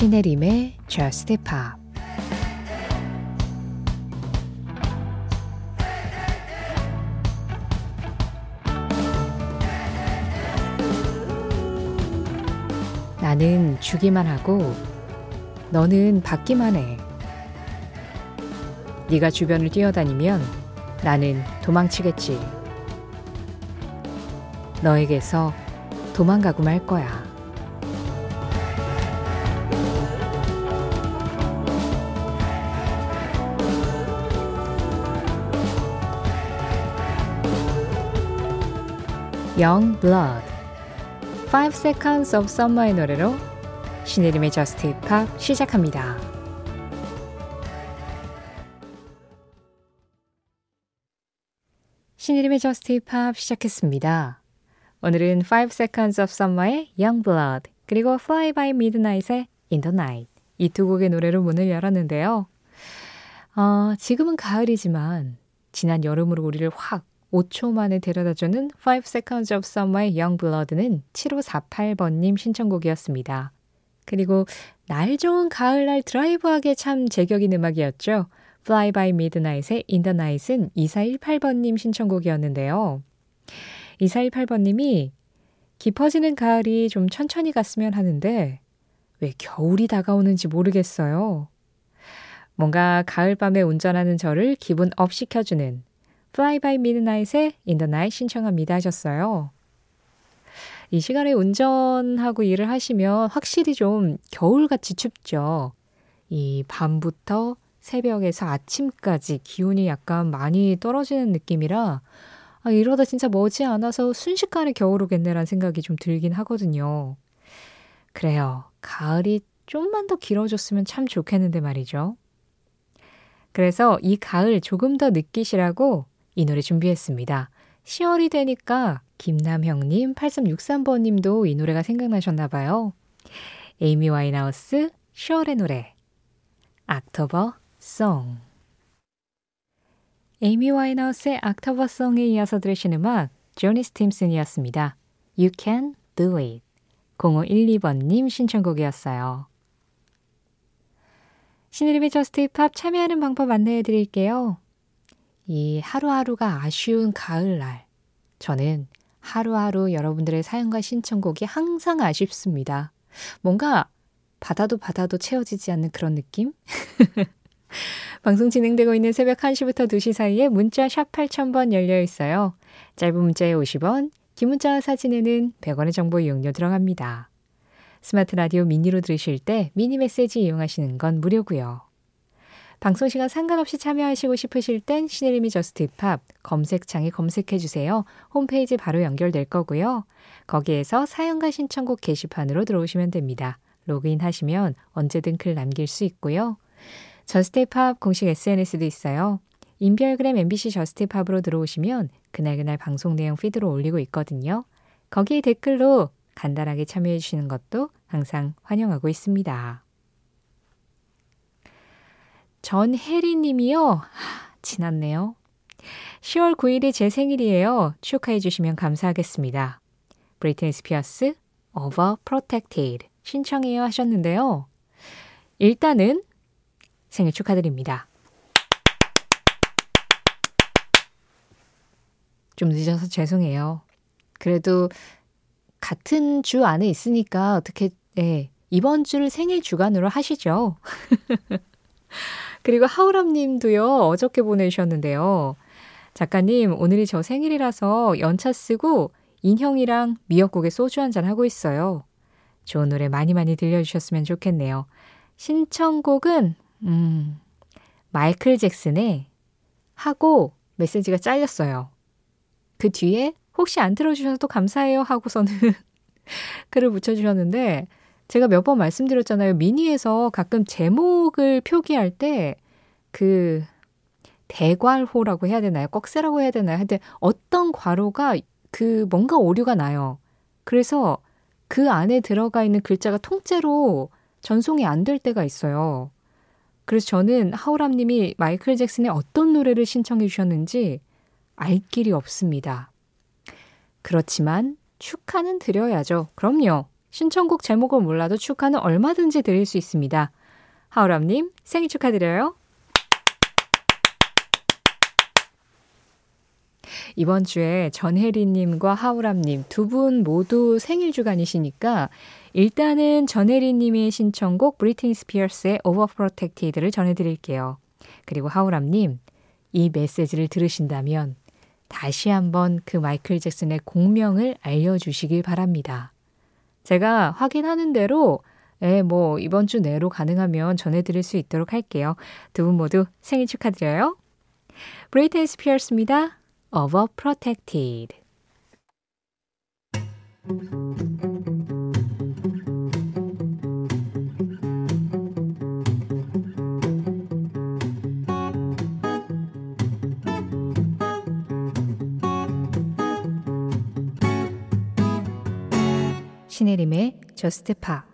신혜림의 Just Pop 나는 주기만 하고 너는 받기만 해. 네가 주변을 뛰어다니면 나는 도망치겠지. 너에게서 도망가고 말 거야. Young Blood 5 Seconds of Summer의 노래로 신혜림의 Hip Hop 시작합니다. 신혜림의 Hip Hop 시작했습니다. 오늘은 5 Seconds of Summer의 Young Blood 그리고 Fly by Midnight의 In the Night 이 두 곡의 노래로 문을 열었는데요. 어, 지금은 가을이지만 지난 여름으로 우리를 확 5초 만에 데려다주는 5 Seconds of Summer의 Young Blood는 7548번님 신청곡이었습니다. 그리고 날 좋은 가을날 드라이브하기에 참 제격인 음악이었죠. Fly by Midnight의 In the Night은 2418번님 신청곡이었는데요. 2418번님이 깊어지는 가을이 좀 천천히 갔으면 하는데 왜 겨울이 다가오는지 모르겠어요. 뭔가 가을밤에 운전하는 저를 기분 up 시켜주는 Fly by Midnight의 In the Night 신청합니다 하셨어요. 이 시간에 운전하고 일을 하시면 확실히 좀 겨울같이 춥죠. 이 밤부터 새벽에서 아침까지 기온이 약간 많이 떨어지는 느낌이라 아, 이러다 진짜 머지 않아서 순식간에 겨울 오겠네라는 생각이 좀 들긴 하거든요. 그래요. 가을이 좀만 더 길어졌으면 참 좋겠는데 말이죠. 그래서 이 가을 조금 더 느끼시라고 이 노래 준비했습니다. 10월이 되니까 김남형님, 8363번님도 이 노래가 생각나셨나 봐요. 에이미 와인하우스, 10월의 노래, October Song. 에이미 와인하우스의 October Song에 이어서 들으신 음악, 조니 스팀슨이었습니다. You can do it. 0512번님 신청곡이었어요. 신혜림의 Just Pop 참여하는 방법 안내해 드릴게요. 이 하루하루가 아쉬운 가을날. 저는 하루하루 여러분들의 사연과 신청곡이 항상 아쉽습니다. 뭔가 받아도 받아도 채워지지 않는 그런 느낌? 방송 진행되고 있는 새벽 1시부터 2시 사이에 문자 샵 8000번 열려 있어요. 짧은 문자에 50원, 긴 문자 사진에는 100원의 정보 이용료 들어갑니다. 스마트 라디오 미니로 들으실 때 미니 메시지 이용하시는 건 무료고요. 방송 시간 상관없이 참여하시고 싶으실 땐 신혜림의 Just Pop 검색창에 검색해 주세요. 홈페이지 바로 연결될 거고요. 거기에서 사연과 신청곡 게시판으로 들어오시면 됩니다. 로그인 하시면 언제든 글 남길 수 있고요. Just Pop 공식 SNS도 있어요. 인별그램 MBC Just Pop으로 들어오시면 그날그날 방송 내용 피드로 올리고 있거든요. 거기에 댓글로 간단하게 참여해 주시는 것도 항상 환영하고 있습니다. 전혜리 님이요. 지났네요. 10월 9일이 제 생일이에요. 축하해 주시면 감사하겠습니다. 브리트니 스피어스 Overprotected 신청해요 하셨는데요. 일단은 생일 축하드립니다. 좀 늦어서 죄송해요. 그래도 같은 주 안에 있으니까 어떻게 네, 이번 주를 생일 주간으로 하시죠. 그리고 하우람 님도요, 어저께 보내주셨는데요. 작가님, 오늘이 저 생일이라서 연차 쓰고 인형이랑 미역국에 소주 한 잔 하고 있어요. 좋은 노래 많이 많이 들려주셨으면 좋겠네요. 신청곡은, 음, 마이클 잭슨의 하고 메시지가 잘렸어요. 그 뒤에 혹시 안 들어주셔서 감사해요 하고서는 글을 붙여주셨는데 제가 몇 번 말씀드렸잖아요. 미니에서 가끔 제목을 표기할 때 그 대괄호라고 해야 되나요? 꺽쇠라고 해야 되나요? 하여튼 어떤 괄호가 그 뭔가 오류가 나요. 그래서 그 안에 들어가 있는 글자가 통째로 전송이 안 될 때가 있어요. 그래서 저는 하우람 님이 마이클 잭슨의 어떤 노래를 신청해 주셨는지 알 길이 없습니다. 그렇지만 축하는 드려야죠. 그럼요. 신청곡 제목을 몰라도 축하는 얼마든지 드릴 수 있습니다. 하우람님, 생일 축하드려요. 이번 주에 전혜리님과 하우람님 두 분 모두 생일 주간이시니까 일단은 전혜리님의 신청곡 브리트니 스피어스의 Overprotected를 전해드릴게요. 그리고 하우람님, 이 메시지를 들으신다면 다시 한번 그 마이클 잭슨의 공명을 알려주시길 바랍니다. 제가 확인하는 대로 예, 뭐 이번 주 내로 가능하면 전해드릴 수 있도록 할게요. 두 분 모두 생일 축하드려요. 브레이튼 스피어스입니다. Overprotected. 신혜림의 저스트 파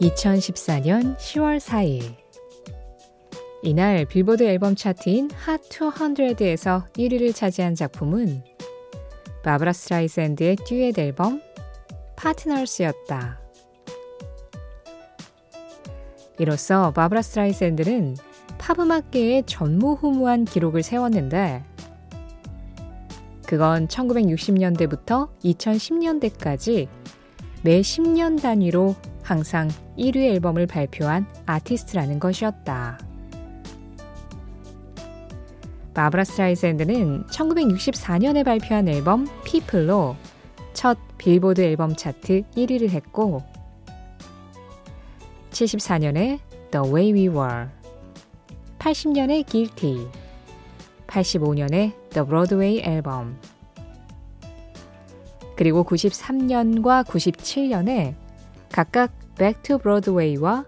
(2014년 10월 4일) 이날 빌보드 앨범 차트인 핫 200에서 1위를 차지한 작품은 바브라 스트라이샌드의 듀엣 앨범 Partners였다. 이로써 바브라 스트라이샌드는 팝음악계의 전무후무한 기록을 세웠는데 그건 1960년대부터 2010년대까지 매 10년 단위로 항상 1위 앨범을 발표한 아티스트라는 것이었다. 바브라 스트라이샌드는 1964년에 발표한 앨범 People로 첫 빌보드 앨범 차트 1위를 했고 74년에 The Way We Were 80년에 Guilty 85년에 The Broadway 앨범 그리고 93년과 97년에 각각 Back to Broadway와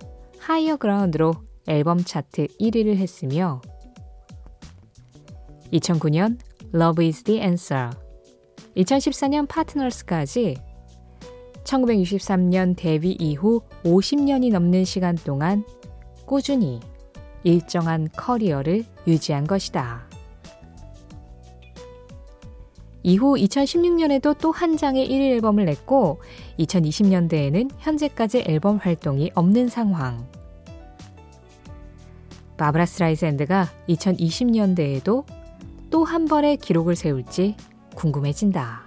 Higher Ground로 앨범 차트 1위를 했으며 2009년 Love is the Answer 2014년 파트너스까지 1963년 데뷔 이후 50년이 넘는 시간 동안 꾸준히 일정한 커리어를 유지한 것이다. 이후 2016년에도 또 한 장의 1위 앨범을 냈고 2020년대에는 현재까지 앨범 활동이 없는 상황. 바브라 스라이샌드가 2020년대에도 또 한 번의 기록을 세울지 궁금해진다.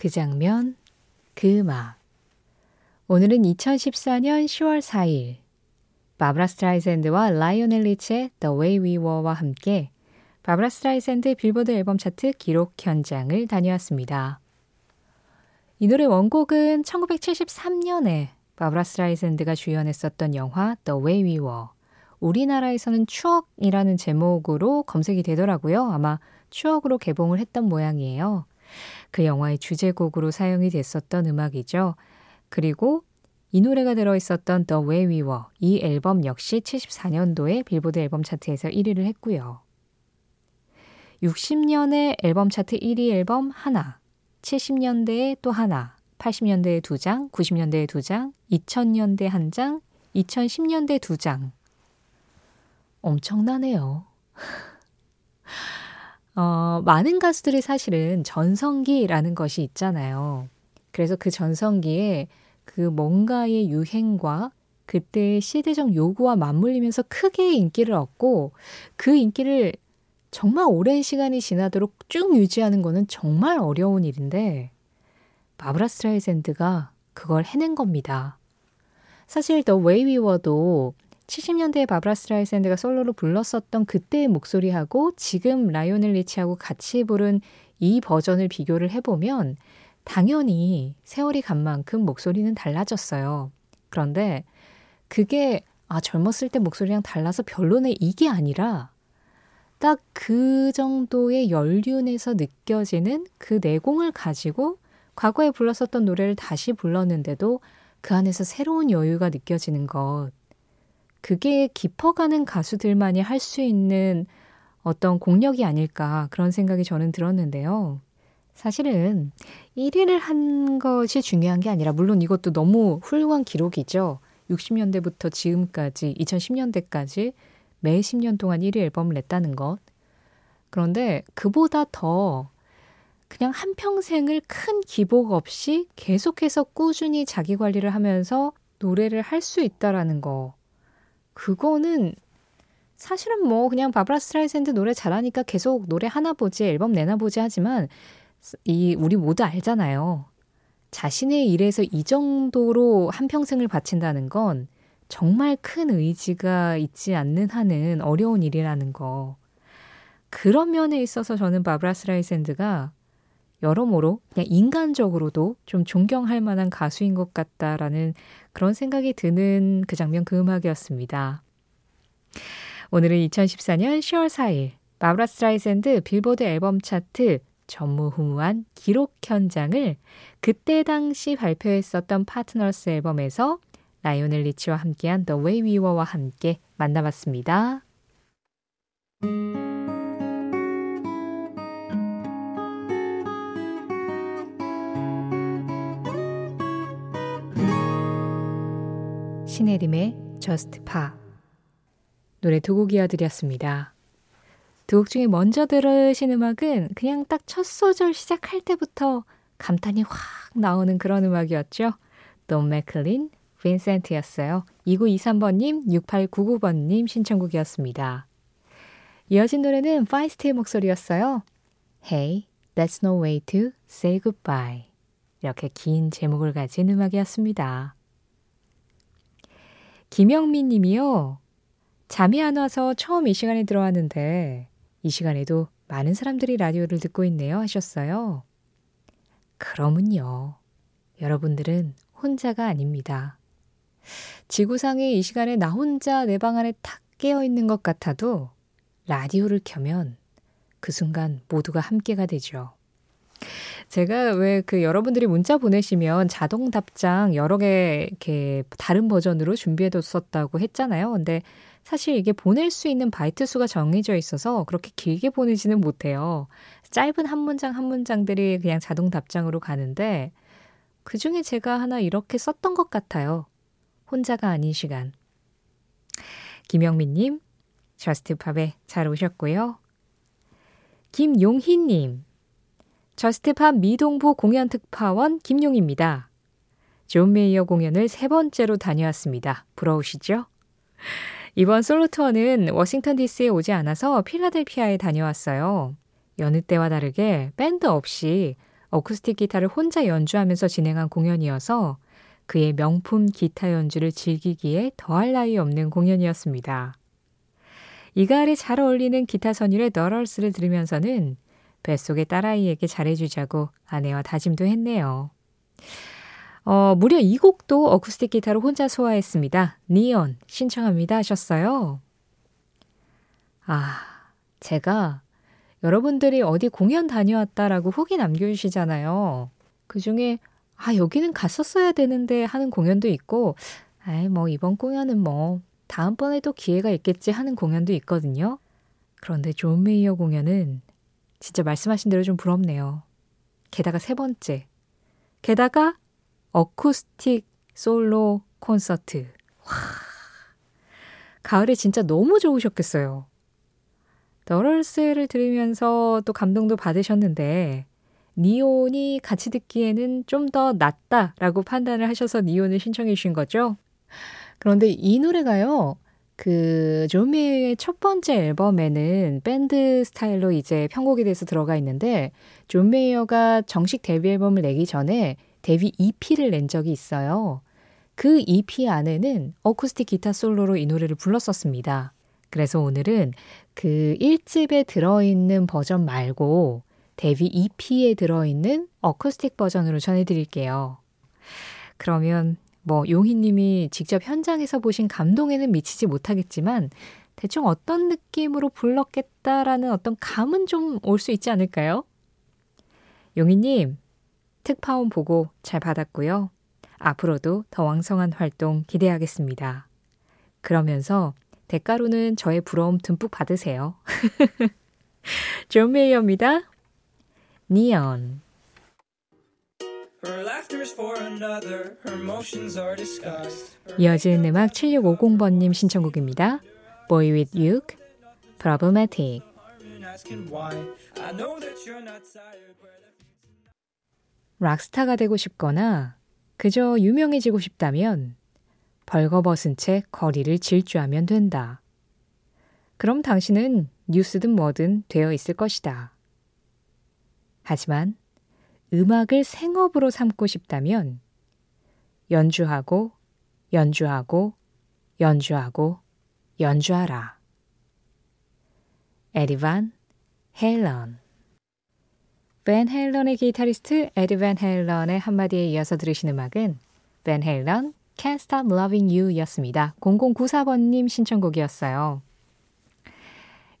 그 장면, 그 음악. 오늘은 2014년 10월 4일 바브라 스트라이샌드와 라이오넬 리치의 The Way We Were와 함께 바브라 스트라이샌드 빌보드 앨범 차트 기록 현장을 다녀왔습니다. 이 노래 원곡은 1973년에 바브라 스트라이샌드가 주연했었던 영화 The Way We Were. 우리나라에서는 추억이라는 제목으로 검색이 되더라고요. 아마 추억으로 개봉을 했던 모양이에요. 그 영화의 주제곡으로 사용이 됐었던 음악이죠. 그리고 이 노래가 들어있었던 The Way We Were 이 앨범 역시 74년도에 빌보드 앨범 차트에서 1위를 했고요. 60년의 앨범 차트 1위 앨범 하나, 70년대에 또 하나, 80년대에 두 장, 90년대에 두 장, 2000년대 한 장, 2010년대 두 장. 엄청나네요. 어, 많은 가수들이 사실은 전성기라는 것이 있잖아요. 그래서 그 전성기에 그 뭔가의 유행과 그때의 시대적 요구와 맞물리면서 크게 인기를 얻고 그 인기를 정말 오랜 시간이 지나도록 쭉 유지하는 거는 정말 어려운 일인데 바브라 스트라이샌드가 그걸 해낸 겁니다. 사실 더 웨이 위워도 70년대에 바브라 스트라이샌드가 솔로로 불렀었던 그때의 목소리하고 지금 라이오넬 리치하고 같이 부른 이 버전을 비교를 해보면 당연히 세월이 간 만큼 목소리는 달라졌어요. 그런데 그게 아 젊었을 때 목소리랑 달라서 별로네 이게 아니라 딱 그 정도의 연륜에서 느껴지는 그 내공을 가지고 과거에 불렀었던 노래를 다시 불렀는데도 그 안에서 새로운 여유가 느껴지는 것. 그게 깊어가는 가수들만이 할 수 있는 어떤 공력이 아닐까 그런 생각이 저는 들었는데요. 사실은 1위를 한 것이 중요한 게 아니라 물론 이것도 너무 훌륭한 기록이죠. 60년대부터 지금까지 2010년대까지 매 10년 동안 1위 앨범을 냈다는 것. 그런데 그보다 더 그냥 한평생을 큰 기복 없이 계속해서 꾸준히 자기 관리를 하면서 노래를 할 수 있다라는 거. 그거는 사실은 뭐 그냥 바브라 스트라이샌드 노래 잘하니까 계속 노래 하나 보지 앨범 내나 보지 하지만 이 우리 모두 알잖아요. 자신의 일에서 이 정도로 한 평생을 바친다는 건 정말 큰 의지가 있지 않는 한은 어려운 일이라는 거. 그런 면에 있어서 저는 바브라 스트라이샌드가 여러모로 그냥 인간적으로도 좀 존경할 만한 가수인 것 같다라는 그런 생각이 드는 그 장면 그 음악이었습니다. 오늘은 2014년 10월 4일 바브라 스트라이샌드 빌보드 앨범 차트 전무후무한 기록 현장을 그때 당시 발표했었던 Partners 앨범에서 라이오넬 리치와 함께한 The Way We Were와 함께 만나봤습니다. 신혜림의 Just Pop 노래 두 곡 이어드렸습니다. 두 곡 중에 먼저 들으신 음악은 그냥 딱 첫 소절 시작할 때부터 감탄이 확 나오는 그런 음악이었죠. 돈 맥클린, Vincent였어요. 2923번님, 6899번님 신청곡이었습니다. 이어진 노래는 파이스트의 목소리였어요. Hey, that's no way to say goodbye. 이렇게 긴 제목을 가진 음악이었습니다. 김영민 님이요. 잠이 안 와서 처음 이 시간에 들어왔는데 이 시간에도 많은 사람들이 라디오를 듣고 있네요 하셨어요. 그러면요. 여러분들은 혼자가 아닙니다. 지구상에 이 시간에 나 혼자 내 방 안에 탁 깨어 있는 것 같아도 라디오를 켜면 그 순간 모두가 함께가 되죠. 제가 왜 그 여러분들이 문자 보내시면 자동 답장 여러 개 이렇게 다른 버전으로 준비해 뒀었다고 했잖아요. 근데 사실 이게 보낼 수 있는 바이트 수가 정해져 있어서 그렇게 길게 보내지는 못해요. 짧은 한 문장 한 문장들이 그냥 자동 답장으로 가는데 그 중에 제가 하나 이렇게 썼던 것 같아요. 혼자가 아닌 시간. 김영민님, Just Pop에 잘 오셨고요. 김용희님, Just Pop 미동부 공연 특파원 김용입니다. 존 메이어 공연을 세 번째로 다녀왔습니다. 부러우시죠? 이번 솔로 투어는 워싱턴 DC에 오지 않아서 필라델피아에 다녀왔어요. 여느 때와 다르게 밴드 없이 어쿠스틱 기타를 혼자 연주하면서 진행한 공연이어서 그의 명품 기타 연주를 즐기기에 더할 나위 없는 공연이었습니다. 이 가을에 잘 어울리는 기타 선율의 너럴스를 들으면서는 뱃속의 딸아이에게 잘해주자고 아내와 다짐도 했네요. 어, 무려 이 곡도 어쿠스틱 기타로 혼자 소화했습니다. 니온 신청합니다 하셨어요. 아, 제가 여러분들이 어디 공연 다녀왔다라고 후기 남겨주시잖아요. 그 중에 아, 여기는 갔었어야 되는데 하는 공연도 있고, 아이, 뭐, 이번 공연은 뭐, 다음번에도 기회가 있겠지 하는 공연도 있거든요. 그런데 존 메이어 공연은 진짜 말씀하신 대로 좀 부럽네요. 게다가 세 번째. 게다가 어쿠스틱 솔로 콘서트. 와. 가을에 진짜 너무 좋으셨겠어요. 너럴스를 들으면서 또 감동도 받으셨는데, Neon이 같이 듣기에는 좀 더 낫다라고 판단을 하셔서 Neon을 신청해 주신 거죠? 그런데 이 노래가요, 그 조미의 첫 번째 앨범에는 밴드 스타일로 이제 편곡이 돼서 들어가 있는데 존 메이어가 정식 데뷔 앨범을 내기 전에 데뷔 EP를 낸 적이 있어요. 그 EP 안에는 어쿠스틱 기타 솔로로 이 노래를 불렀었습니다. 그래서 오늘은 그 1집에 들어있는 버전 말고 데뷔 EP에 들어있는 어쿠스틱 버전으로 전해드릴게요. 그러면 뭐 용희님이 직접 현장에서 보신 감동에는 미치지 못하겠지만 대충 어떤 느낌으로 불렀겠다라는 어떤 감은 좀 올 수 있지 않을까요? 용희님, 특파원 보고 잘 받았고요. 앞으로도 더 왕성한 활동 기대하겠습니다. 그러면서 대가로는 저의 부러움 듬뿍 받으세요. 존 메이어입니다. 니언. 이어지는 음악 7650번님 신청곡입니다. BoyWithUke, Problematic. 락스타가 되고 싶거나 그저 유명해지고 싶다면 벌거벗은 채 거리를 질주하면 된다. 그럼 당신은 뉴스든 뭐든 되어 있을 것이다. 하지만 음악을 생업으로 삼고 싶다면 연주하고 연주하고 연주하고 연주하라. 에디반 헬런 벤 헬런의 기타리스트 에디 벤 헬런의 한마디에 이어서 들으신 음악은 벤 헬런 Can't Stop Loving You 였습니다. 0094번님 신청곡이었어요.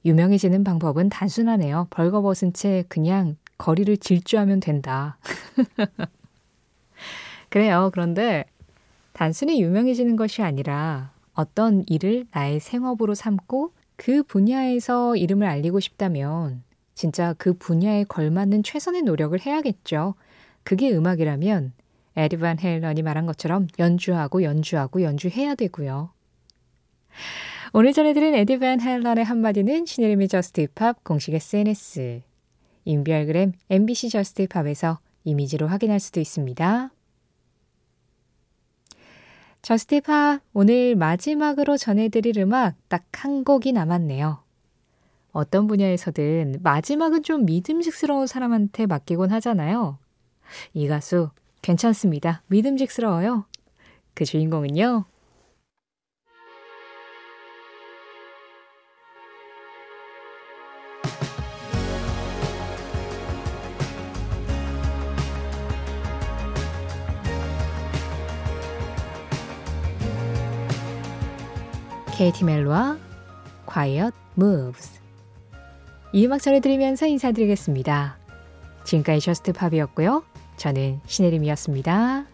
유명해지는 방법은 단순하네요. 벌거벗은 채 그냥 거리를 질주하면 된다. 그래요. 그런데 단순히 유명해지는 것이 아니라 어떤 일을 나의 생업으로 삼고 그 분야에서 이름을 알리고 싶다면 진짜 그 분야에 걸맞는 최선의 노력을 해야겠죠. 그게 음악이라면 에디 반 헤일런이 말한 것처럼 연주하고 연주하고 연주해야 되고요. 오늘 전해드린 에디 반 헤일런의 한마디는 신혜림의 JUST POP 공식 SNS 인별그램 MBC JUST POP에서 이미지로 확인할 수도 있습니다. JUST POP 오늘 마지막으로 전해드릴 음악 딱 한 곡이 남았네요. 어떤 분야에서든 마지막은 좀 믿음직스러운 사람한테 맡기곤 하잖아요. 이 가수 괜찮습니다. 믿음직스러워요. 그 주인공은요. 케이티 멜로와 Quiet Moves 이 음악 전해드리면서 인사드리겠습니다. 지금까지 저스트 팝이었고요. 저는 신혜림이었습니다.